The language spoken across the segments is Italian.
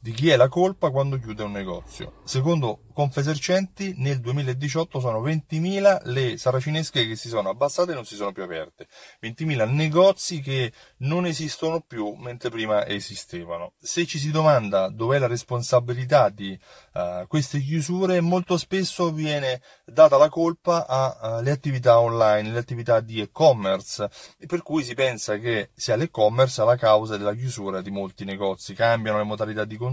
di chi è la colpa quando chiude un negozio. Secondo Confesercenti nel 2018 sono 20.000 le saracinesche che si sono abbassate e non si sono più aperte, 20.000 negozi che non esistono più mentre prima esistevano. Se ci si domanda dov'è la responsabilità di uh, queste chiusure, molto spesso viene data la colpa alle uh, attività online, le attività di e-commerce, per cui si pensa che sia l'e-commerce la causa della chiusura di molti negozi, cambiano le modalità di consumo,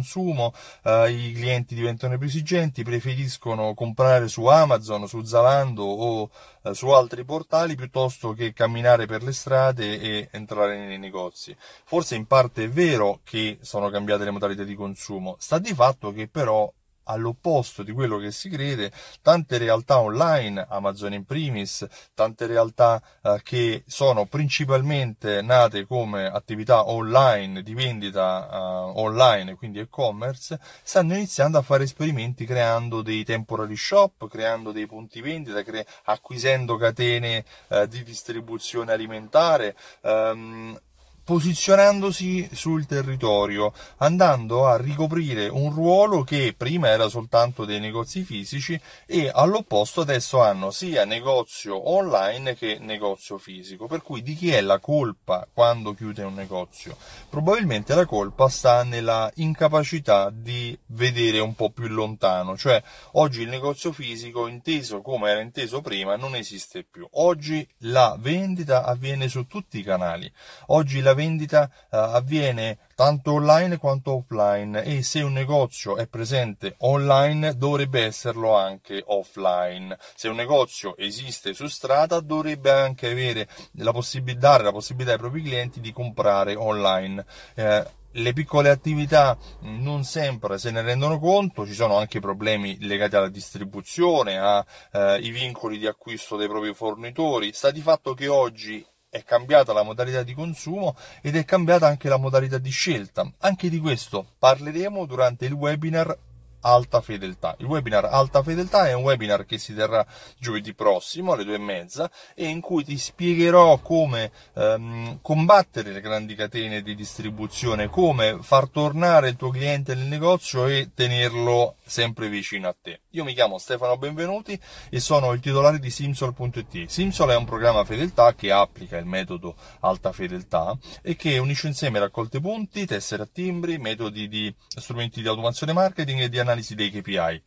uh, i clienti diventano più esigenti, preferiscono comprare su Amazon, su Zalando o eh, su altri portali piuttosto che camminare per le strade e entrare nei negozi. Forse in parte è vero che sono cambiate le modalità di consumo, sta di fatto che però all'opposto di quello che si crede, tante realtà online, Amazon in primis, tante realtà eh, che sono principalmente nate come attività online, di vendita eh, online, quindi e-commerce, stanno iniziando a fare esperimenti creando dei temporary shop, creando dei punti vendita, cre- acquisendo catene eh, di distribuzione alimentare, ehm, posizionandosi sul territorio, andando a ricoprire un ruolo che prima era soltanto dei negozi fisici e all'opposto adesso hanno sia negozio online che negozio fisico. Per cui di chi è la colpa quando chiude un negozio? Probabilmente la colpa sta nella incapacità di vedere un po' più lontano, cioè oggi il negozio fisico inteso come era inteso prima non esiste più. Oggi la vendita avviene su tutti i canali. Oggi la vendita uh, avviene tanto online quanto offline e se un negozio è presente online dovrebbe esserlo anche offline. Se un negozio esiste su strada dovrebbe anche avere la possibilità, dare la possibilità ai propri clienti di comprare online. Eh, le piccole attività non sempre se ne rendono conto, ci sono anche problemi legati alla distribuzione, ai eh, vincoli di acquisto dei propri fornitori. Sta di fatto che oggi è cambiata la modalità di consumo ed è cambiata anche la modalità di scelta. Anche di questo parleremo durante il webinar Alta Fedeltà. Il webinar Alta Fedeltà è un webinar che si terrà giovedì prossimo alle due e mezza e in cui ti spiegherò come ehm, combattere le grandi catene di distribuzione, come far tornare il tuo cliente nel negozio e tenerlo sempre vicino a te. Io mi chiamo Stefano Benvenuti e sono il titolare di Simsol.it. Simsol è un programma fedeltà che applica il metodo alta fedeltà e che unisce insieme raccolte punti, tessere a timbri, metodi di strumenti di automazione marketing e di analisi dei KPI.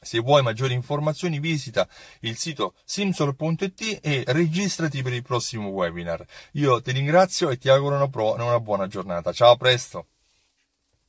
Se vuoi maggiori informazioni visita il sito simsol.it e registrati per il prossimo webinar. Io ti ringrazio e ti auguro una, pro- una buona giornata. Ciao, a presto!